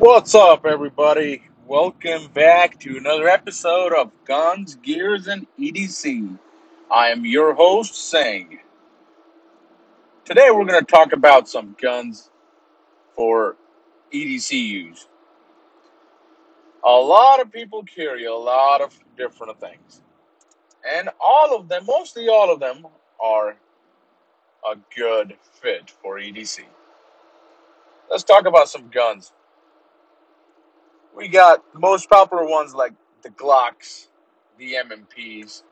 What's up, everybody? Welcome back to another episode of Guns, Gears, and EDC. I am your host, Sang. Today, we're going to talk about some guns for EDC use. A lot of people carry a lot of different things, and all of them, mostly all of them, are a good fit for EDC. Let's talk about some guns. We got the most popular ones like the Glocks, the M&Ps.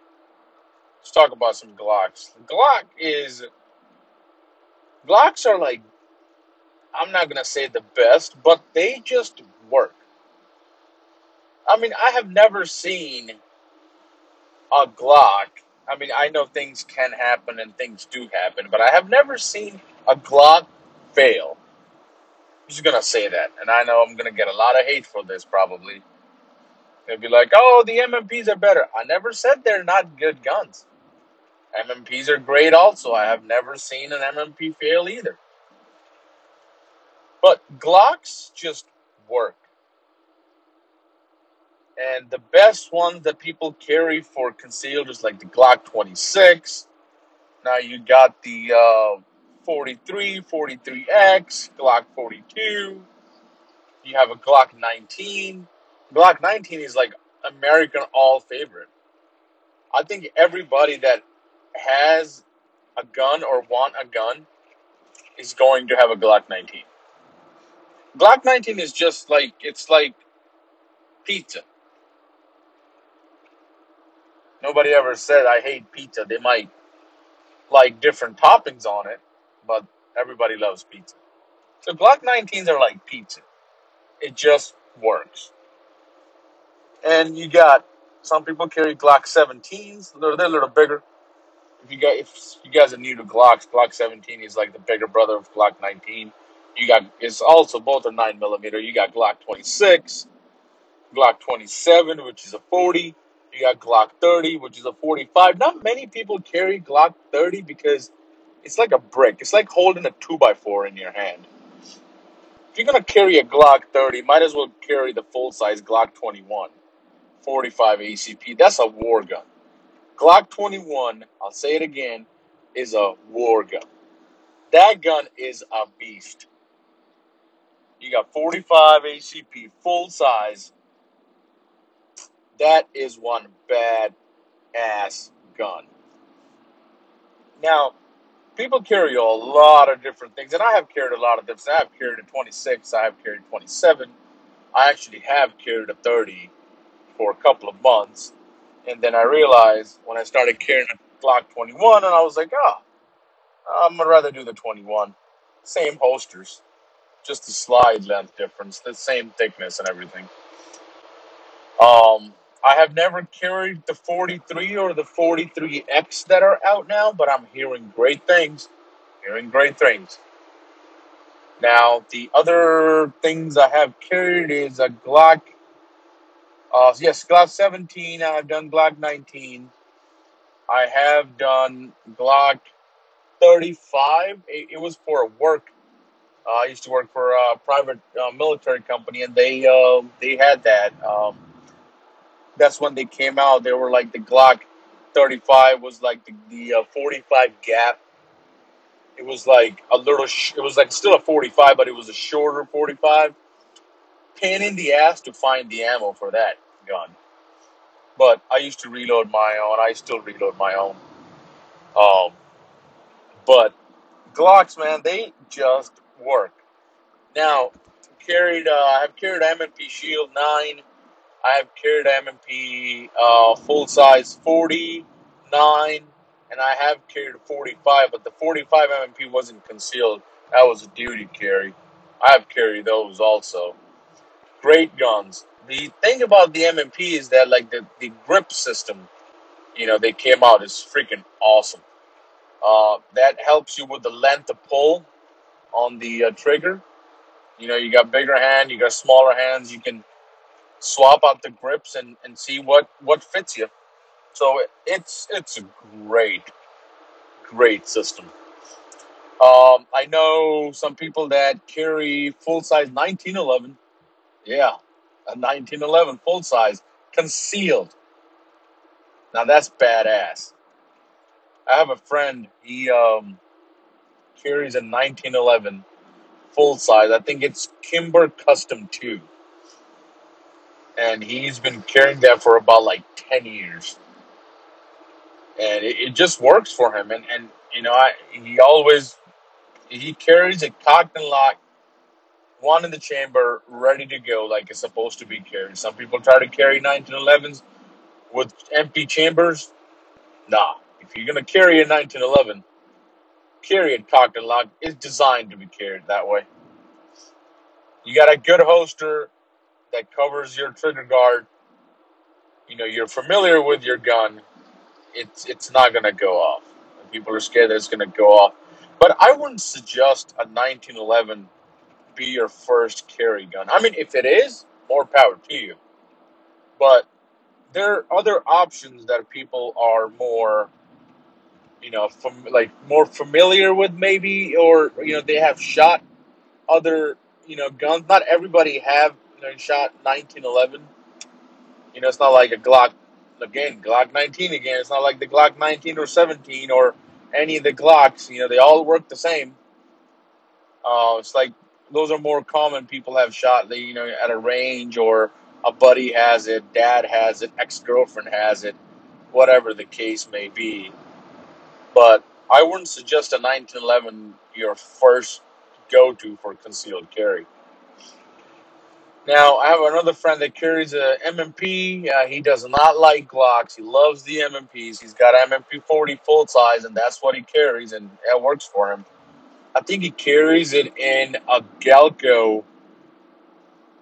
Let's talk about some Glocks. Glock is Glocks are like I'm not gonna say the best, but they just work. I mean, I have never seen a Glock. I mean, I know things can happen and things do happen, but I have never seen a Glock fail. Just gonna say that, and I know I'm gonna get a lot of hate for this probably. They'll be like, "Oh, the M&Ps are better." I never said they're not good guns. M&Ps are great also. I have never seen an M&P fail either. But Glocks just work. And the best ones that people carry for concealed is like the Glock 26. Now you got the uh, 43, 43X, Glock 42. You have a Glock 19. Glock 19 is like American all favorite. I think everybody that has a gun or want a gun is going to have a Glock 19. Glock 19 is just like it's like pizza. Nobody ever said I hate pizza. They might like different toppings on it, but everybody loves pizza. So Glock 19s are like pizza. It just works. And you got some people carry Glock 17s. They're, they're a little bigger. If you guys, if you guys are new to Glocks, Glock 17 is like the bigger brother of Glock 19. You got it's also both are nine millimeter. You got Glock 26, Glock 27, which is a 40. You got Glock 30, which is a 45. Not many people carry Glock 30 because it's like a brick. It's like holding a 2x4 in your hand. If you're to carry a Glock 30, might as well carry the full size Glock 21, 45 ACP. That's a war gun. Glock 21, I'll say it again, is a war gun. That gun is a beast. You got 45 ACP, full size. That is one bad ass gun. Now, people carry a lot of different things, and I have carried a lot of different. I have carried a 26, I have carried 27. I actually have carried a 30 for a couple of months, and then I realized when I started carrying a Glock 21, and I was like, oh, I'm gonna rather do the 21. Same holsters, just the slide length difference, the same thickness and everything. Um, I have never carried the 43 or the 43X that are out now, but I'm hearing great things. Hearing great things. Now, the other things I have carried is a Glock. Uh, yes, Glock 17. I've done Glock 19. I have done Glock 35. It, it was for work. Uh, I used to work for a private uh, military company, and they uh, they had that. Um, that's when they came out. They were like the Glock 35 was like the, the uh, 45 gap. It was like a little. Sh- it was like still a 45, but it was a shorter 45. Pain in the ass to find the ammo for that gun. But I used to reload my own. I still reload my own. Um, but Glocks, man, they just work. Now, carried. Uh, I have carried M&P Shield Nine. I have carried M&P uh, full size 49, and I have carried 45, but the 45 M&P wasn't concealed. That was a duty carry. I have carried those also. Great guns. The thing about the M&P is that like the, the grip system, you know, they came out is freaking awesome. Uh, that helps you with the length of pull on the uh, trigger. You know, you got bigger hand, you got smaller hands. You can swap out the grips and, and see what, what fits you. So it, it's it's a great, great system. Um, I know some people that carry full size 1911. Yeah, a 1911 full size, concealed. Now that's badass. I have a friend. He um, carries a 1911 full size. I think it's Kimber Custom 2. And he's been carrying that for about like 10 years. And it, it just works for him. And, and you know, I, he always, he carries it cocked and locked, one in the chamber, ready to go like it's supposed to be carried. Some people try to carry 1911s with empty chambers. Nah. If you're going to carry a 1911, carry it cocked and locked. It's designed to be carried that way. You got a good holster that covers your trigger guard. You know, you're familiar with your gun. It's it's not gonna go off. People are scared that it's gonna go off. But I wouldn't suggest a 1911 be your first carry gun. I mean, if it is, more power to you. But there are other options that people are more, you know, from like more familiar with maybe, or you know, they have shot other, you know, guns. Not everybody have you know shot 1911. You know, it's not like a Glock again, Glock 19 again. It's not like the Glock 19 or 17 or any of the Glocks. You know, they all work the same. Uh, it's like those are more common. People have shot, you know, at a range or a buddy has it, dad has it, ex girlfriend has it, whatever the case may be. But I wouldn't suggest a 1911 your first go to for concealed carry. Now, I have another friend that carries a M&P. Uh, he does not like Glocks. He loves the M&Ps. He's got M&P 40 full size, and that's what he carries, and it works for him. I think he carries it in a Galco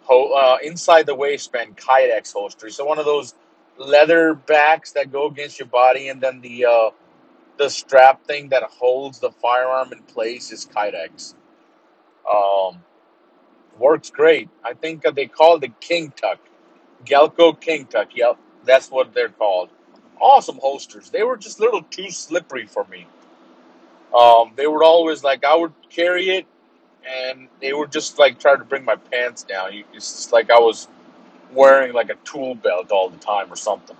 uh, inside the waistband Kydex holster. So one of those leather backs that go against your body, and then the uh, the strap thing that holds the firearm in place is Kydex. Um, works great. I think they call the King Tuck, Galco King Tuck. Yep, that's what they're called. Awesome holsters. They were just a little too slippery for me. Um, they would always like I would carry it, and they would just like try to bring my pants down. It's just like I was wearing like a tool belt all the time or something.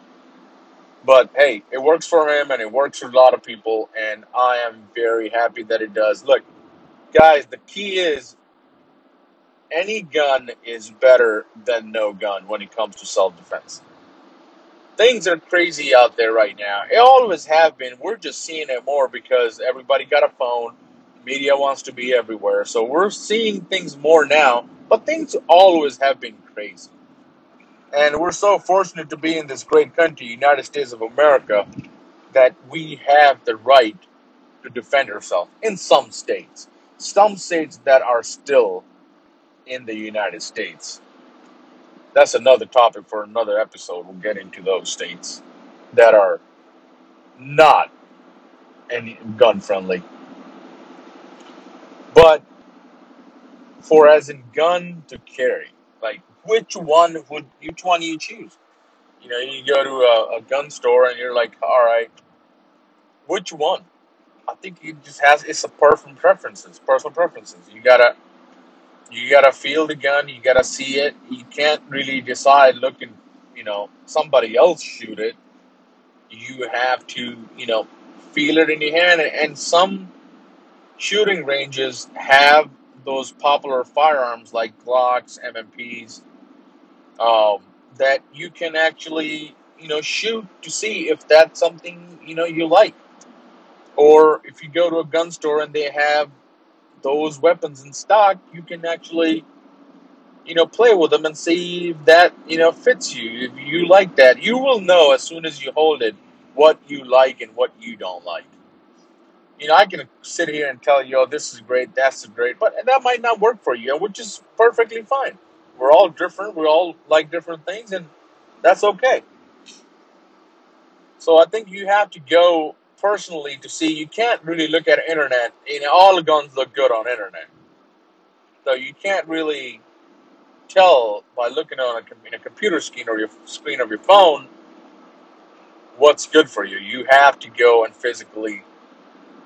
But hey, it works for him, and it works for a lot of people, and I am very happy that it does. Look, guys, the key is any gun is better than no gun when it comes to self defense. Things are crazy out there right now. It always have been. We're just seeing it more because everybody got a phone. Media wants to be everywhere. So we're seeing things more now, but things always have been crazy. And we're so fortunate to be in this great country, United States of America, that we have the right to defend ourselves in some states. Some states that are still in the United States. That's another topic for another episode. We'll get into those states that are not any gun friendly. But for as in gun to carry, like which one would which one do you choose? You know, you go to a, a gun store and you're like, all right, which one? I think it just has it's a personal preferences, personal preferences. You gotta you gotta feel the gun, you gotta see it. You can't really decide looking, you know, somebody else shoot it. You have to, you know, feel it in your hand. And, some shooting ranges have those popular firearms like Glocks, M&Ps, um, that you can actually, you know, shoot to see if that's something you know you like. Or if you go to a gun store and they have those weapons in stock, you can actually, you know, play with them and see if that, you know, fits you. If you like that, you will know as soon as you hold it what you like and what you don't like. You know, I can sit here and tell you, oh, this is great, that's great, but that might not work for you, which is perfectly fine. We're all different, we all like different things, and that's okay. So I think you have to go personally to see. You can't really look at internet. You know, all the guns look good on internet, so you can't really tell by looking on a, a computer screen or your screen of your phone what's good for you. You have to go and physically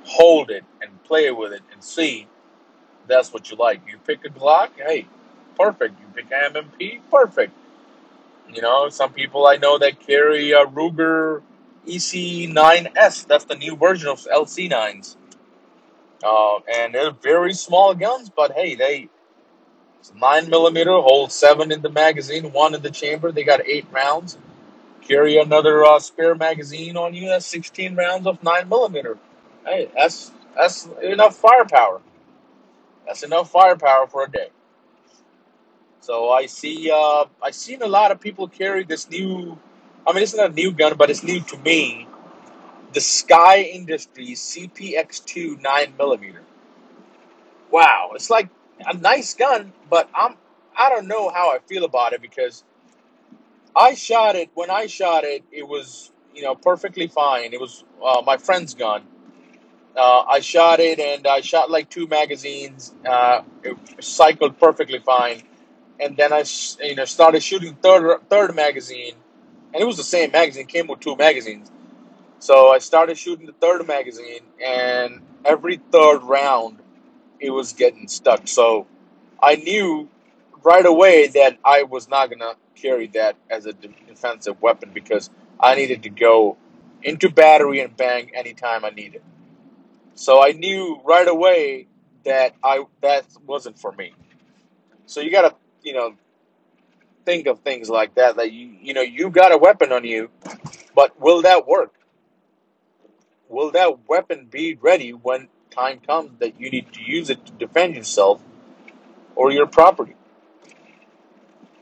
hold it and play with it and see that's what you like. You pick a Glock, hey, perfect. You pick a M&P, perfect. You know, some people I know that carry a Ruger EC9S. That's the new version of LC9s. Uh, and they're very small guns, but hey, they it's nine millimeter, hold seven in the magazine, one in the chamber. They got eight rounds. Carry another uh, spare magazine on you. That's sixteen rounds of nine millimeter. Hey, that's that's enough firepower. That's enough firepower for a day. So I see, uh, I seen a lot of people carry this new. I mean, it's not a new gun, but it's new to me. The SCCY Industries CPX2 nine millimeter. Wow, it's like a nice gun, but I'm I don't know how I feel about it because I shot it when I shot it. It was you know perfectly fine. It was uh, my friend's gun. Uh, I shot it and I shot like two magazines. Uh, it cycled perfectly fine, and then I you know started shooting third third magazine, and it was the same magazine. Came with two magazines, so I started shooting the third magazine, and every third round it was getting stuck. So I knew right away that I was not gonna carry that as a de- defensive weapon because I needed to go into battery and bang anytime I needed. So I knew right away that I that wasn't for me. So you gotta you know think of things like that. That you you know you got a weapon on you, but will that work? Will that weapon be ready when time comes that you need to use it to defend yourself or your property?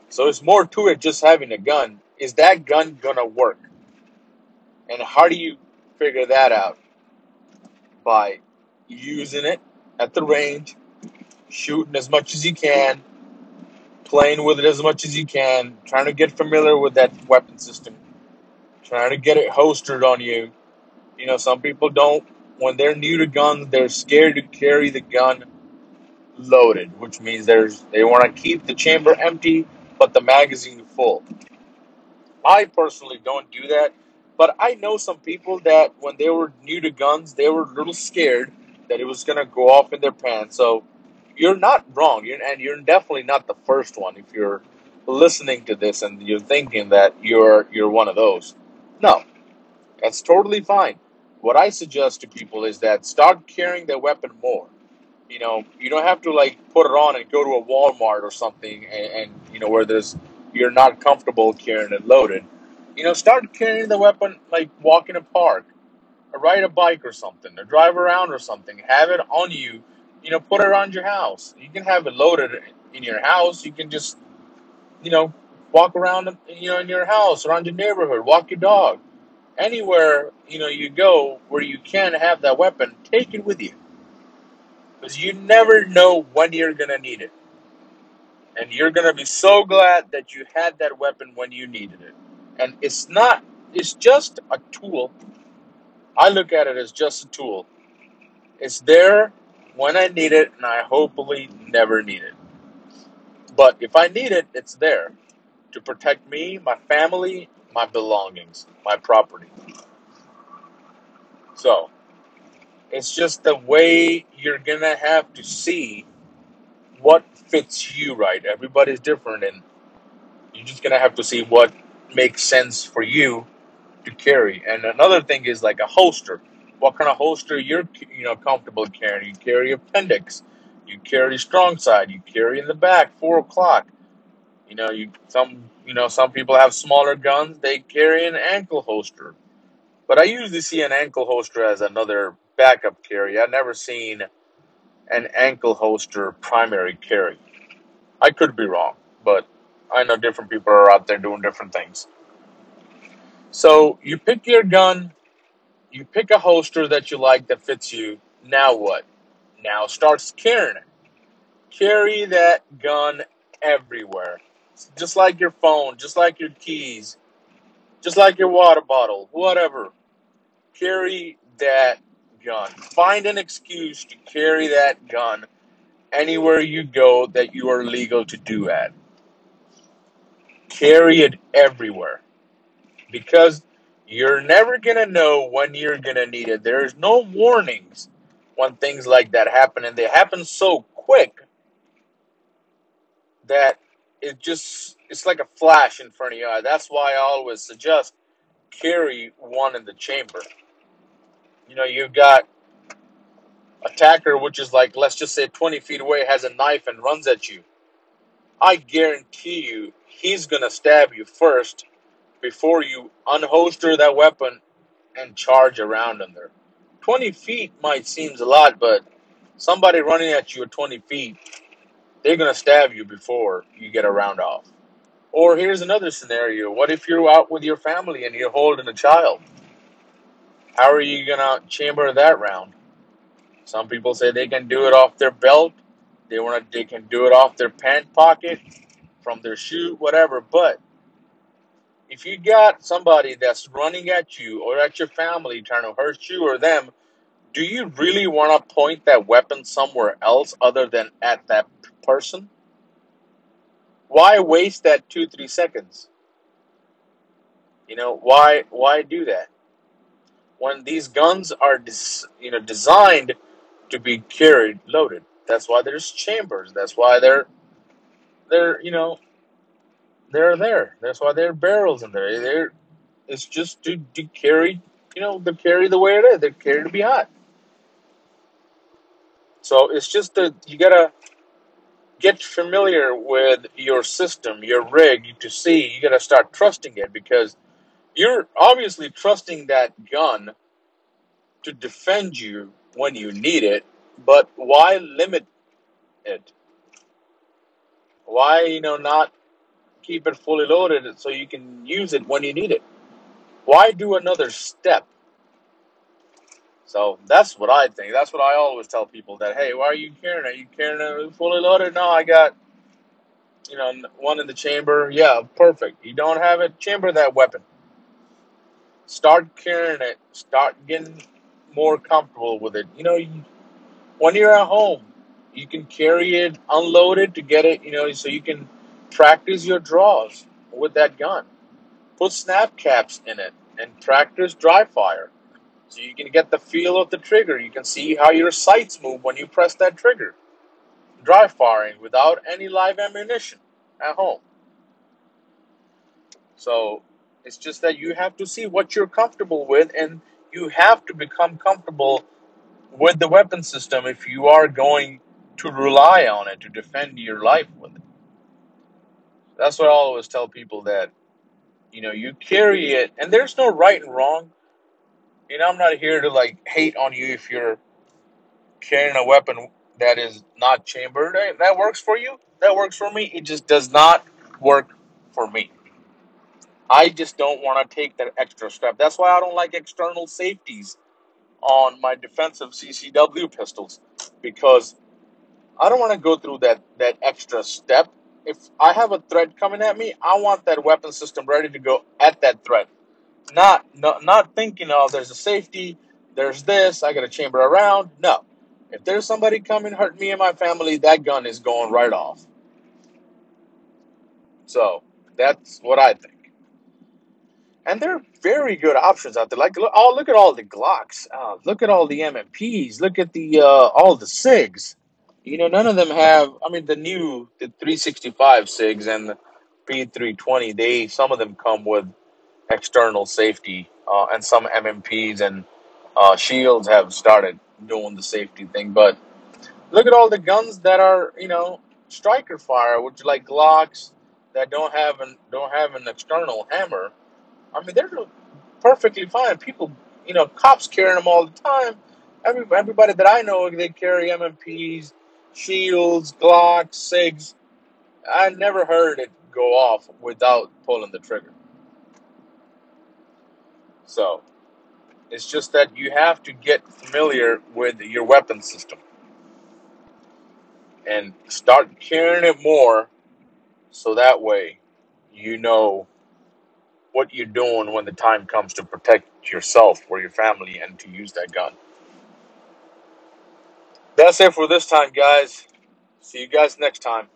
So it's more to it just having a gun. Is that gun gonna work? And how do you figure that out? By using it at the range, shooting as much as you can, playing with it as much as you can, trying to get familiar with that weapon system, trying to get it holstered on you. You know, some people don't, when they're new to guns, they're scared to carry the gun loaded, which means there's they want to keep the chamber empty but the magazine full. I personally don't do that, but I know some people that when they were new to guns, they were a little scared that it was gonna go off in their pants. So you're not wrong, you're, and you're definitely not the first one. If you're listening to this and you're thinking that you're you're one of those, no, that's totally fine. What I suggest to people is that start carrying their weapon more. You know, you don't have to like put it on and go to a Walmart or something, and, and you know where there's you're not comfortable carrying it loaded. You know, start carrying the weapon like walk in a park, or ride a bike or something, or drive around or something. Have it on you. You know, put it around your house. You can have it loaded in your house. You can just you know walk around you know in your house, around your neighborhood, walk your dog, anywhere you know you go where you can have that weapon. Take it with you because you never know when you're gonna need it. and you're going to be so glad that you had that weapon when you needed it. And it's not, it's just a tool. I look at it as just a tool. It's there when I need it, and I hopefully never need it. But if I need it, it's there to protect me, my family, my belongings, my property. So it's just the way you're going to have to see what fits you right. Everybody's different, and you're just going to have to see what makes sense for you to carry. And another thing is like a holster. What kind of holster you're you know comfortable carrying? You carry appendix, you carry strong side, you carry in the back four o'clock. You know you some you know some people have smaller guns. They carry an ankle holster, but I usually see an ankle holster as another backup carry. I've never seen an ankle holster primary carry. I could be wrong, but I know different people are out there doing different things. So you pick your gun, You pick a holster that you like that fits you. Now what? Now start carrying it. Carry that gun everywhere. Just like your phone, just like your keys, just like your water bottle, whatever. Carry that gun. Find an excuse to carry that gun anywhere you go that you are legal to do at. Carry it everywhere. because you're never going to know when you're going to need it. There's no warnings when things like that happen, and they happen so quick that it just it's like a flash in front of your eye. That's why I always suggest carry one in the chamber. You know, you've got attacker, which is like let's just say 20 feet away, has a knife and runs at you. I guarantee you, he's gonna stab you first before you unholster that weapon and charge around him there. 20 feet might seems a lot, but somebody running at you at 20 feet, they're gonna stab you before you get a round off. Or here's another scenario: What if you're out with your family and you're holding a child? How are you gonna chamber that round? Some people say they can do it off their belt. They want to. They can do it off their pant pocket, from their shoe, whatever. But if you got somebody that's running at you or at your family trying to hurt you or them, do you really want to point that weapon somewhere else other than at that person? Why waste that two three seconds? You know why? Why do that when these guns are you know designed to be carried loaded? That's why there's chambers. That's why they're they're you know they're there. That's why there are barrels in there. They're it's just to, to carry you know to carry the way it is. They're carried to be hot. So it's just that you gotta get familiar with your system, your rig to see. You gotta start trusting it because you're obviously trusting that gun to defend you when you need it. But why limit it? Why you know not keep it fully loaded so you can use it when you need it? Why do another step? So that's what I think. That's what I always tell people that hey, why are you carrying it? Are you carrying it fully loaded? No, I got you know one in the chamber. Yeah, perfect. You don't have it, chamber that weapon. Start carrying it. Start getting more comfortable with it. You know, you, when you're at home, you can carry it unloaded to get it. You know, so you can practice your draws with that gun. Put snap caps in it and practice dry fire. So you can get the feel of the trigger. You can see how your sights move when you press that trigger. Dry firing without any live ammunition at home. So it's just that you have to see what you're comfortable with and you have to become comfortable with the weapon system if you are going to rely on it to defend your life with it. That's what I always tell people that, you know, you carry it and there's no right and wrong. You know, I'm not here to like hate on you if you're carrying a weapon that is not chambered. That works for you. That works for me. It just does not work for me. I just don't want to take that extra step. That's why I don't like external safeties on my defensive CCW pistols because I don't want to go through that that extra step. If I have a threat coming at me, I want that weapon system ready to go at that threat. Not not, not thinking, oh, there's a safety, there's this, I got a chamber around. No. If there's somebody coming hurt me and my family, that gun is going right off. So that's what I think. And there are very good options out there. Like, look, oh, look at all the Glocks. Uh, look at all the M&Ps. Look at the uh, all the SIGs. You know, none of them have. I mean, the new the 365 SIGs and the P320. They some of them come with external safety, uh, and some M&Ps and uh, Shields have started doing the safety thing. But look at all the guns that are you know striker fire, which like Glocks that don't have an don't have an external hammer. I mean, they're perfectly fine. People, you know, cops carrying them all the time. Every, everybody that I know, they carry M&Ps, Shields, Glocks, SIGs. I never heard it go off without pulling the trigger. So it's just that you have to get familiar with your weapon system and start carrying it more so that way you know what you're doing when the time comes to protect yourself or your family and to use that gun. That's it for this time, guys. See you guys next time.